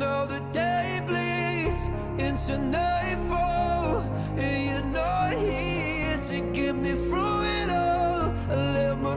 escape. Now the day bleeds into nightfall, and you're not here to get me through it all. I let my